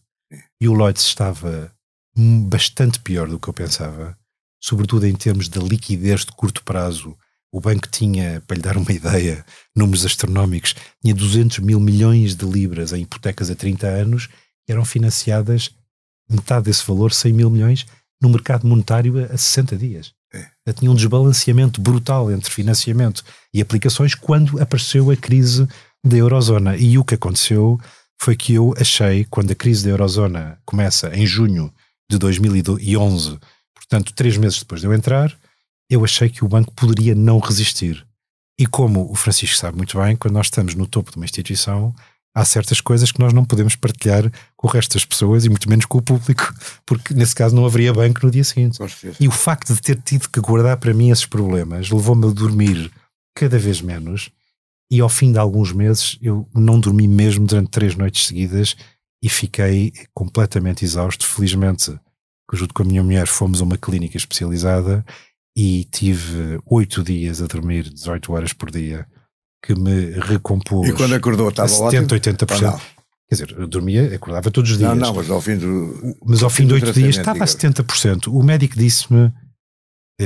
E o Lloyds estava bastante pior do que eu pensava, sobretudo em termos de liquidez de curto prazo. O banco tinha, para lhe dar uma ideia, números astronómicos, tinha 200 mil milhões de libras em hipotecas a 30 anos que eram financiadas, metade desse valor, 100 mil milhões, no mercado monetário a 60 dias. É. Tinha um desbalanceamento brutal entre financiamento e aplicações quando apareceu a crise da Eurozona. E o que aconteceu foi que eu achei, quando a crise da Eurozona começa em junho de 2011, portanto, três meses depois de eu entrar, eu achei que o banco poderia não resistir. E como o Francisco sabe muito bem, quando nós estamos no topo de uma instituição, há certas coisas que nós não podemos partilhar com o resto das pessoas e muito menos com o público, porque nesse caso não haveria banco no dia seguinte. E o facto de ter tido que guardar para mim esses problemas levou-me a dormir cada vez menos e ao fim de alguns meses eu não dormi mesmo durante três noites seguidas e fiquei completamente exausto. Felizmente, junto com a minha mulher, fomos a uma clínica especializada e tive oito dias a dormir 18 horas por dia, que me recompôs. E quando acordou estava a 70, ótimo? 80%. Quer dizer, eu dormia, acordava todos os dias. Não, não, mas ao fim do. Mas ao fim de oito dias estava a 70%. O médico disse-me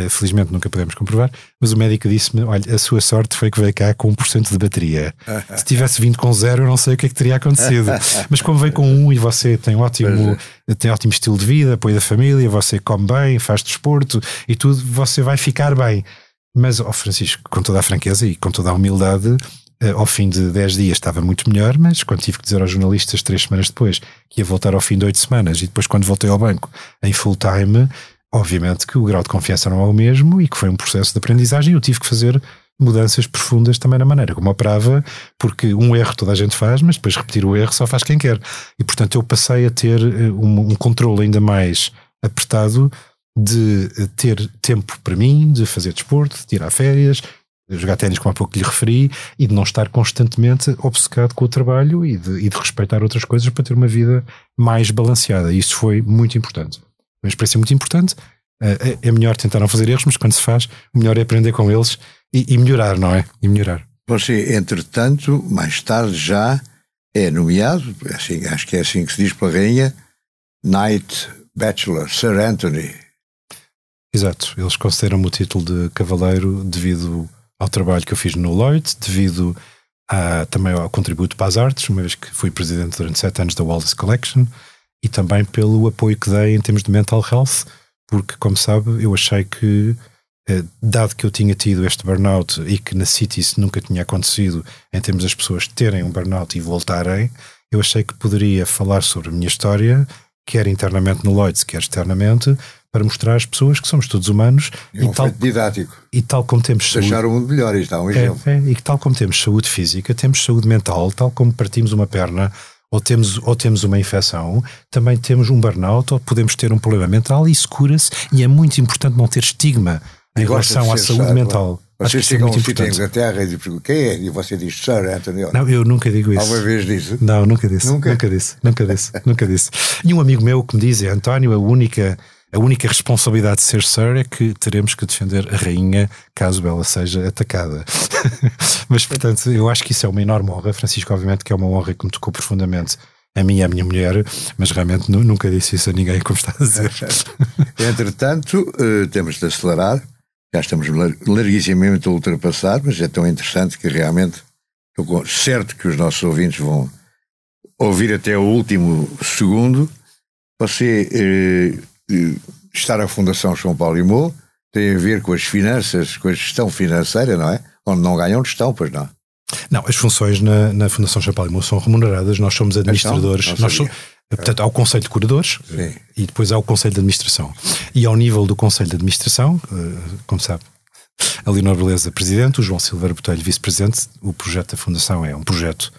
felizmente nunca podemos comprovar, mas o médico disse-me: olha, a sua sorte foi que veio cá com 1% de bateria. Se tivesse vindo com zero, eu não sei o que é que teria acontecido. mas como veio com um e você tem ótimo, é. tem ótimo estilo de vida, apoio da família, você come bem, faz desporto e tudo, você vai ficar bem. Mas, ó oh Francisco, com toda a franqueza e com toda a humildade, eh, ao fim de 10 dias estava muito melhor, mas quando tive que dizer aos jornalistas três semanas depois que ia voltar ao fim de 8 semanas e depois quando voltei ao banco em full time, obviamente que o grau de confiança não é o mesmo e que foi um processo de aprendizagem eu tive que fazer mudanças profundas também na maneira como operava, porque um erro toda a gente faz, mas depois repetir o erro só faz quem quer. E portanto eu passei a ter eh, um, um controle ainda mais apertado de eh, ter tempo para mim, de fazer desporto, de tirar férias, de jogar ténis, como há pouco lhe referi, e de não estar constantemente obcecado com o trabalho e de, e de respeitar outras coisas para ter uma vida mais balanceada. Isso foi muito importante uma experiência muito importante. É, é melhor tentar não fazer erros, mas quando se faz, o melhor é aprender com eles e, e melhorar, não é? E melhorar. Você, entretanto, mais tarde já é nomeado, é assim, acho que é assim que se diz pela rainha, Knight Bachelor, Sir Anthony. Exato, eles consideram-me o título de cavaleiro devido ao trabalho que eu fiz no Lloyd, devido a, também ao contributo para as artes, uma vez que fui presidente durante sete anos da Wallace Collection, e também pelo apoio que dei em termos de mental health, porque, como sabe, eu achei que, eh, dado que eu tinha tido este burnout e que na City isso nunca tinha acontecido em termos das pessoas terem um burnout e voltarem, eu achei que poderia falar sobre a minha história, quer internamente no Lloyds, quer externamente, para mostrar às pessoas que somos todos humanos e, um tal, didático. e tal como temos saúde. Deixar o mundo melhor, isto dá um exemplo. É, é, e que tal como temos saúde física, temos saúde mental, tal como partimos uma perna ou temos, ou temos uma infecção, também temos um burnout, ou podemos ter um problema mental e isso cura-se. E é muito importante não ter estigma em relação à saúde sabe, mental. Você chega a um sítio em Inglaterra e diz quem é? E você diz Sir Anthony. Não, eu nunca digo isso. Alguma vez disse? Não, nunca disse. Nunca, nunca disse. Nunca disse. nunca disse. E um amigo meu que me diz, António, a única a única responsabilidade de ser Sir é que teremos que defender a rainha caso ela seja atacada. Mas, portanto, eu acho que isso é uma enorme honra. Francisco, obviamente, que é uma honra que me tocou profundamente a mim e a minha mulher, mas realmente nunca disse isso a ninguém, como está a dizer. Entretanto, uh, temos de acelerar. Já estamos larguissimamente a ultrapassar, mas é tão interessante que realmente estou certo que os nossos ouvintes vão ouvir até o último segundo. Você uh, estar a Fundação João Paulo e Mo tem a ver com as finanças, com a gestão financeira, não é? Onde não ganham gestão, pois não. Não, as funções na, na Fundação Champalimau são remuneradas, nós somos administradores. Então, nós somos, portanto, há o Conselho de Curadores Sim. e depois há o Conselho de Administração. E ao nível do Conselho de Administração, eh, como sabe, A Leonor Beleza, presidente, o João Silveira Botelho, vice-presidente. O projeto da Fundação é um projeto,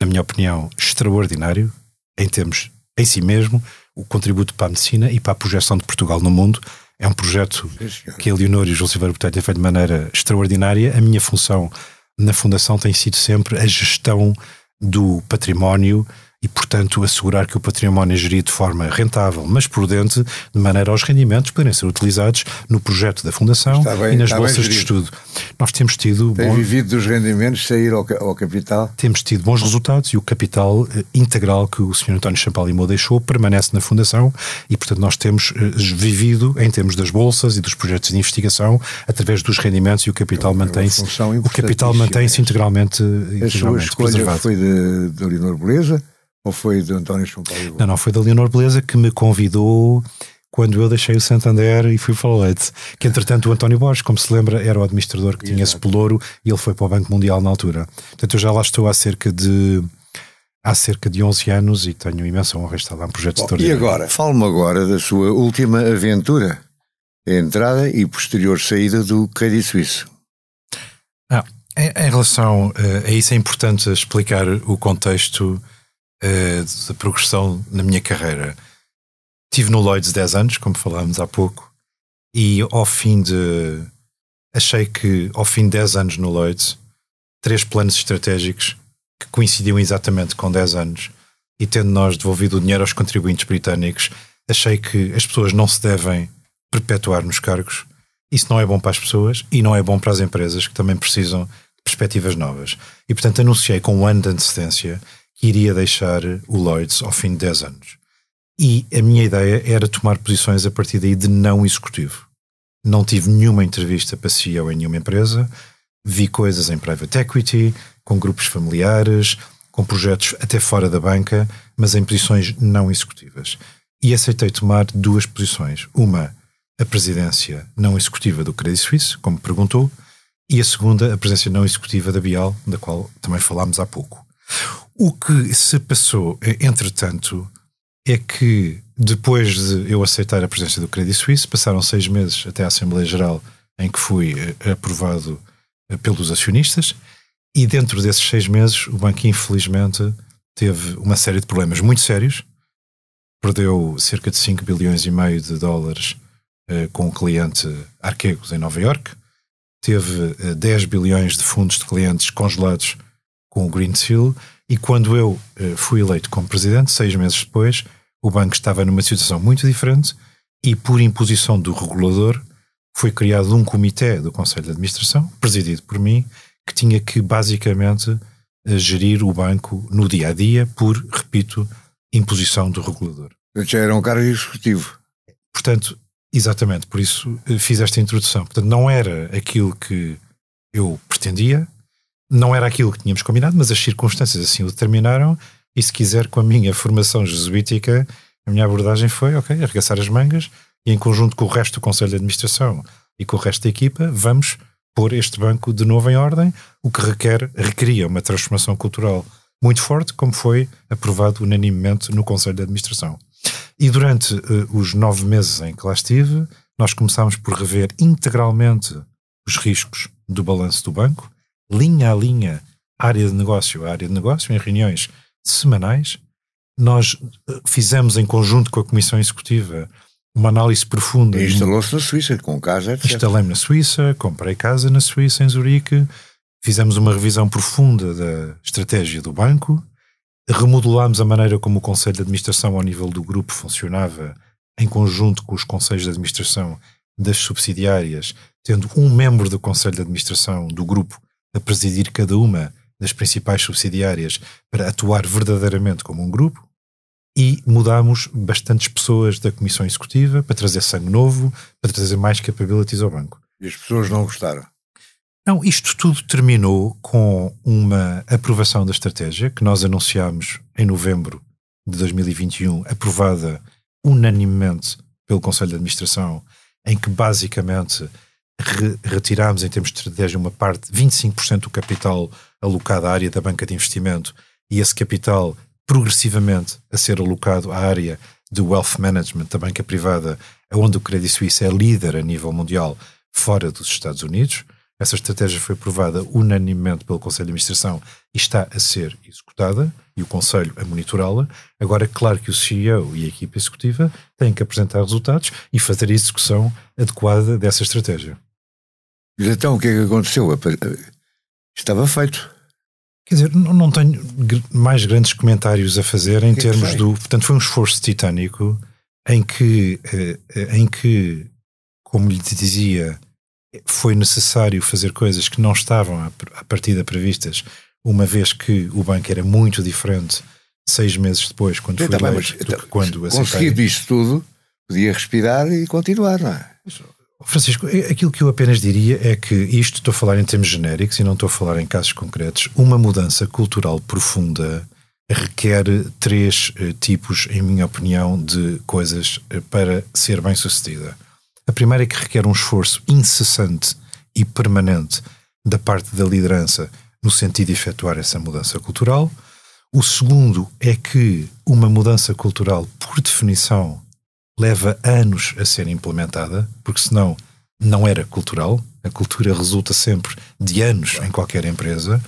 na minha opinião, extraordinário em termos em si mesmo, o contributo para a medicina e para a projeção de Portugal no mundo. É um projeto que a Leonor e o João Silveira Botelho têm feito de maneira extraordinária. A minha função na Fundação tem sido sempre a gestão do património e, portanto, assegurar que o património é gerido de forma rentável, mas prudente, de maneira aos rendimentos poderem ser utilizados no projeto da Fundação bem, e nas bolsas de estudo. Nós temos tido. Tem bom, vivido dos rendimentos sair ao, ao, capital? Temos tido bons resultados e o capital eh, integral que o Sr. António Champalimou deixou permanece na Fundação e, portanto, nós temos eh, vivido em termos das bolsas e dos projetos de investigação através dos rendimentos e o capital é mantém-se. O capital mantém-se integralmente. A sua escolha foi de, de Leonor Beleza ou foi de António Paulo? Não, não, foi da Leonor Beleza que me convidou quando eu deixei o Santander e fui para o Leite. Que entretanto o António Borges, como se lembra, era o administrador que tinha esse pelouro e ele foi para o Banco Mundial na altura. Portanto, eu já lá estou há cerca de há cerca de 11 anos e tenho imensa honra de estar lá em projetos Bom, E agora, fale-me agora da sua última aventura, a entrada e posterior saída do Credit Suisse. Ah, em, em relação uh, a isso é importante explicar o contexto uh, da progressão na minha carreira. Tive no Lloyds 10 anos, como falámos há pouco, e ao fim de. Achei que ao fim de 10 anos no Lloyds, três planos estratégicos que coincidiam exatamente com 10 anos, e tendo nós devolvido o dinheiro aos contribuintes britânicos, achei que as pessoas não se devem perpetuar nos cargos. Isso não é bom para as pessoas e não é bom para as empresas que também precisam de perspectivas novas. E portanto anunciei com um ano de antecedência que iria deixar o Lloyds ao fim de 10 anos. E a minha ideia era tomar posições a partir daí de não executivo. Não tive nenhuma entrevista para CEO em nenhuma empresa, vi coisas em private equity, com grupos familiares, com projetos até fora da banca, mas em posições não executivas. E aceitei tomar duas posições. Uma, a presidência não executiva do Credit Suisse, como perguntou, e a segunda, a presidência não executiva da Bial, da qual também falámos há pouco. O que se passou, eh, entretanto, é que depois de eu aceitar a presença do Credit Suisse, passaram seis meses até a Assembleia Geral em que fui eh, aprovado eh, pelos acionistas, e dentro desses seis meses o banco, infelizmente, teve uma série de problemas muito sérios. Perdeu cerca de 5 bilhões e meio de dólares com o cliente Arquegos em Nova York, teve 10 bilhões de fundos de clientes congelados com o Green Seal e quando eu uh, fui eleito como presidente, seis meses depois, o banco estava numa situação muito diferente e, por imposição do regulador, foi criado um comitê do Conselho de Administração, presidido por mim, que tinha que basicamente uh, gerir o banco no dia a dia, por, repito, imposição do regulador. Eu já era um cargo executivo. Portanto, exatamente, por isso uh, fiz esta introdução. Portanto, não era aquilo que eu pretendia, não era aquilo que tínhamos combinado, mas as circunstâncias assim o determinaram. E se quiser, com a minha formação jesuítica, a minha abordagem foi: ok, arregaçar as mangas e, em conjunto com o resto do Conselho de Administração e com o resto da equipa, vamos pôr este banco de novo em ordem, o que requer, requeria uma transformação cultural muito forte, como foi aprovado unanimemente no Conselho de Administração. E durante uh, os nove meses em que lá estive, nós começámos por rever integralmente os riscos do balanço do banco linha a linha, área de negócio a área de negócio, em reuniões semanais. Nós eh, fizemos em conjunto com a Comissão Executiva uma análise profunda. E instalou-se na Suíça, com casa, etc. Instalei-me na Suíça, comprei casa na Suíça, em Zurique, fizemos uma revisão profunda da estratégia do banco, remodelámos a maneira como o Conselho de Administração ao nível do grupo funcionava em conjunto com os Conselhos de Administração das subsidiárias, tendo um membro do Conselho de Administração do grupo a presidir cada uma das principais subsidiárias para atuar verdadeiramente como um grupo e mudámos bastantes pessoas da comissão executiva para trazer sangue novo, para trazer mais capabilities ao banco. E as pessoas não gostaram? Não, isto tudo terminou com uma aprovação da estratégia que nós anunciámos em novembro de 2021, aprovada unanimemente pelo Conselho de Administração, em que basicamente re retirámos em termos de estratégia uma parte, 25% do capital alocado à área da banca de investimento e esse capital progressivamente a ser alocado à área de wealth management da banca privada, onde o Credit Suisse é líder a nível mundial fora dos Estados Unidos. Essa estratégia foi aprovada unanimemente pelo Conselho de Administração e está a ser executada e o Conselho a monitorá-la. Agora, é claro que o CEO e a equipa executiva têm que apresentar resultados e fazer a execução adequada dessa estratégia. Mas então o que é que aconteceu? Estava feito. Quer dizer, não tenho mais grandes comentários a fazer em que é termos que do. Portanto, foi um esforço titânico em que, eh, em que, como lhe dizia, foi necessário fazer coisas que não estavam à partida previstas, uma vez que o banco era muito diferente seis meses depois, quando foi eleito, mas, do que quando Conseguido isto tudo, podia respirar e continuar, não é? Francisco, é, aquilo que eu apenas diria é que isto estou a falar em termos genéricos e não estou a falar em casos concretos. Uma mudança cultural profunda requer três eh, tipos, em minha opinião, de coisas eh, para ser bem sucedida. A primeira é que requer um esforço incessante e permanente da parte da liderança no sentido de efetuar essa mudança cultural. O segundo é que uma mudança cultural, por definição, leva anos a ser implementada, porque senão não era cultural. A cultura resulta sempre de anos em qualquer empresa.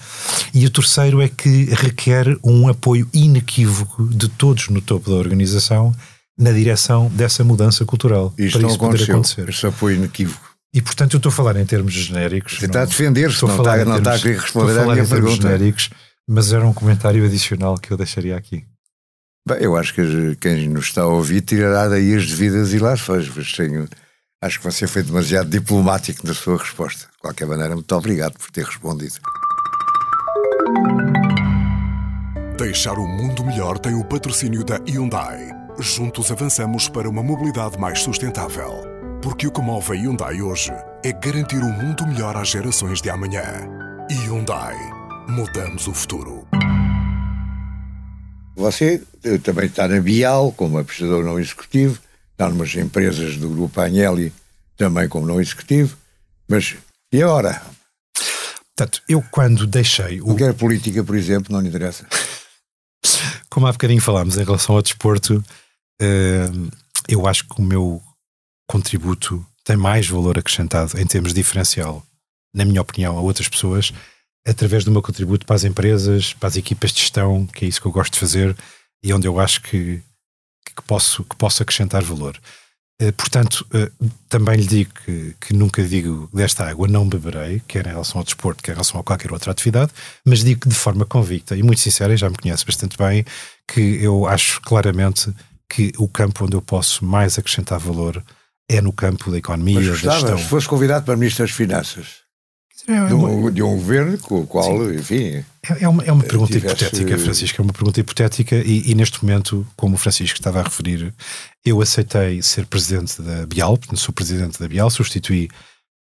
E o terceiro é que requer um apoio inequívoco de todos no topo da organização na direção dessa mudança cultural. Isto para isso poder acontecer. Esse apoio inequívoco. E portanto eu estou a falar em termos genéricos. Você está a defender-se, não, está, não está a querer responder à minha pergunta. Genéricos, mas era um comentário adicional que eu deixaria aqui. Bem, eu acho que quem nos está a ouvir tirará daí as devidas ilações, mas tenho, acho que você foi demasiado diplomático na sua resposta. De qualquer maneira, muito obrigado por ter respondido. Deixar o mundo melhor tem o patrocínio da Hyundai. Juntos avançamos para uma mobilidade mais sustentável. Porque o que move a Hyundai hoje é garantir um mundo melhor às gerações de amanhã. Hyundai. Mudamos o futuro. Você eh, também está na Bial, como apostador não executivo, está numas empresas do Grupo Agnelli, também como não executivo, mas e agora? Portanto, eu quando deixei... O... Não quer política, por exemplo, não lhe interessa? como há bocadinho falámos em relação ao desporto, eu acho que o meu contributo tem mais valor acrescentado em termos diferencial, na minha opinião, a outras pessoas, através do meu contributo para as empresas, para as equipas de gestão, que é isso que eu gosto de fazer e onde eu acho que, que, posso, que posso acrescentar valor. Eh, portanto, eh, também lhe digo que, que, nunca digo desta água não beberei, quer em relação ao desporto, quer em relação a qualquer outra atividade, mas digo de forma convicta e muito sincera, e já me conhece bastante bem, que eu acho claramente que o campo onde eu posso mais acrescentar valor é no campo da economia, Mas gostava, da gestão. Se fosse convidado para Ministro das Finanças, de, um, de, um, governo com o qual, Sim. enfim... É, é uma, é uma pergunta tivesse... hipotética, Francisco, é uma pergunta hipotética e, e, neste momento, como o Francisco estava a referir, eu aceitei ser presidente da Bial, sou presidente da Bial, substituí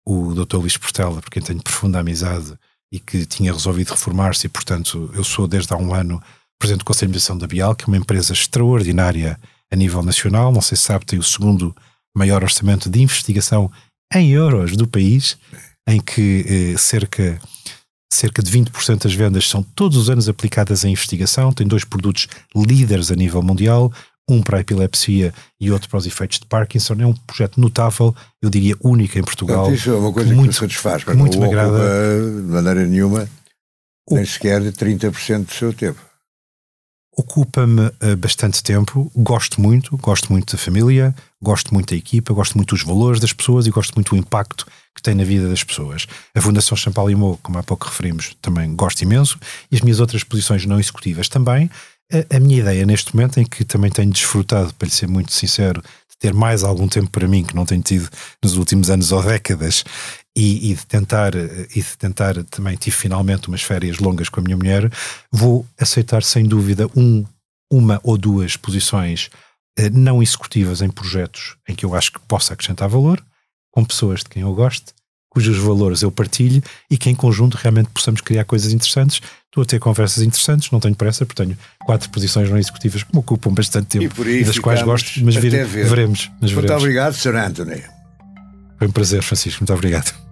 o Dr. Luís Portela, por quem tenho profunda amizade e que tinha resolvido reformar-se e, portanto, eu sou desde há um ano presidente do Conselho de Administração da Bial, que é uma empresa extraordinária a nível nacional, não sei se sabe, tem o segundo maior orçamento de investigação em euros do país, em que eh, cerca, cerca de 20% das vendas são todos os anos aplicadas em investigação, tem dois produtos líderes a nível mundial, um para a epilepsia e outro para os efeitos de Parkinson. É um projeto notável, eu diria único em Portugal. Isso é uma coisa que muito, que satisfaz, mas muito não me agrada. de maneira nenhuma, nem sequer 30% do seu tempo ocupa-me uh, bastante tempo, gosto muito, gosto muito da família, gosto muito da equipa, gosto muito dos valores das pessoas e gosto muito do impacto que tem na vida das pessoas. A Fundação Champalimau, como há pouco referimos, também gosto imenso e as minhas outras posições não executivas também. A, a minha ideia neste momento, em que também tenho desfrutado, para lhe ser muito sincero, de ter mais algum tempo para mim que não tenho tido nos últimos anos ou décadas, e, e, de tentar e de tentar também tive finalmente umas férias longas com a minha mulher vou aceitar sem dúvida um uma ou duas posições eh, não executivas em projetos em que eu acho que possa acrescentar valor com pessoas de quem eu gosto cujos valores eu partilho e que em conjunto realmente possamos criar coisas interessantes. Estou a ter conversas interessantes, não tenho pressa, porque tenho quatro posições não executivas que me ocupam bastante tempo e, das quais gosto, mas ver. veremos. Mas Muito veremos. obrigado, Sr. Anthony. Foi um prazer, Francisco. Muito obrigado.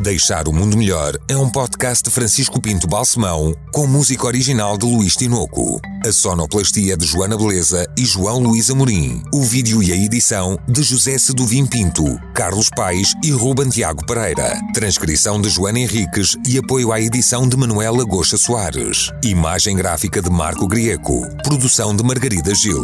Deixar o Mundo Melhor é um podcast de Francisco Pinto Balsemão com música original de Luís Tinoco. A sonoplastia de Joana Beleza e João Luís Amorim. O vídeo e a edição de José Seduvim Pinto, Carlos Paes e Ruben Tiago Pereira. Transcrição de Joana Henriques e apoio à edição de Manuela Goxa Soares. Imagem gráfica de Marco Grieco. Produção de Margarida Gil.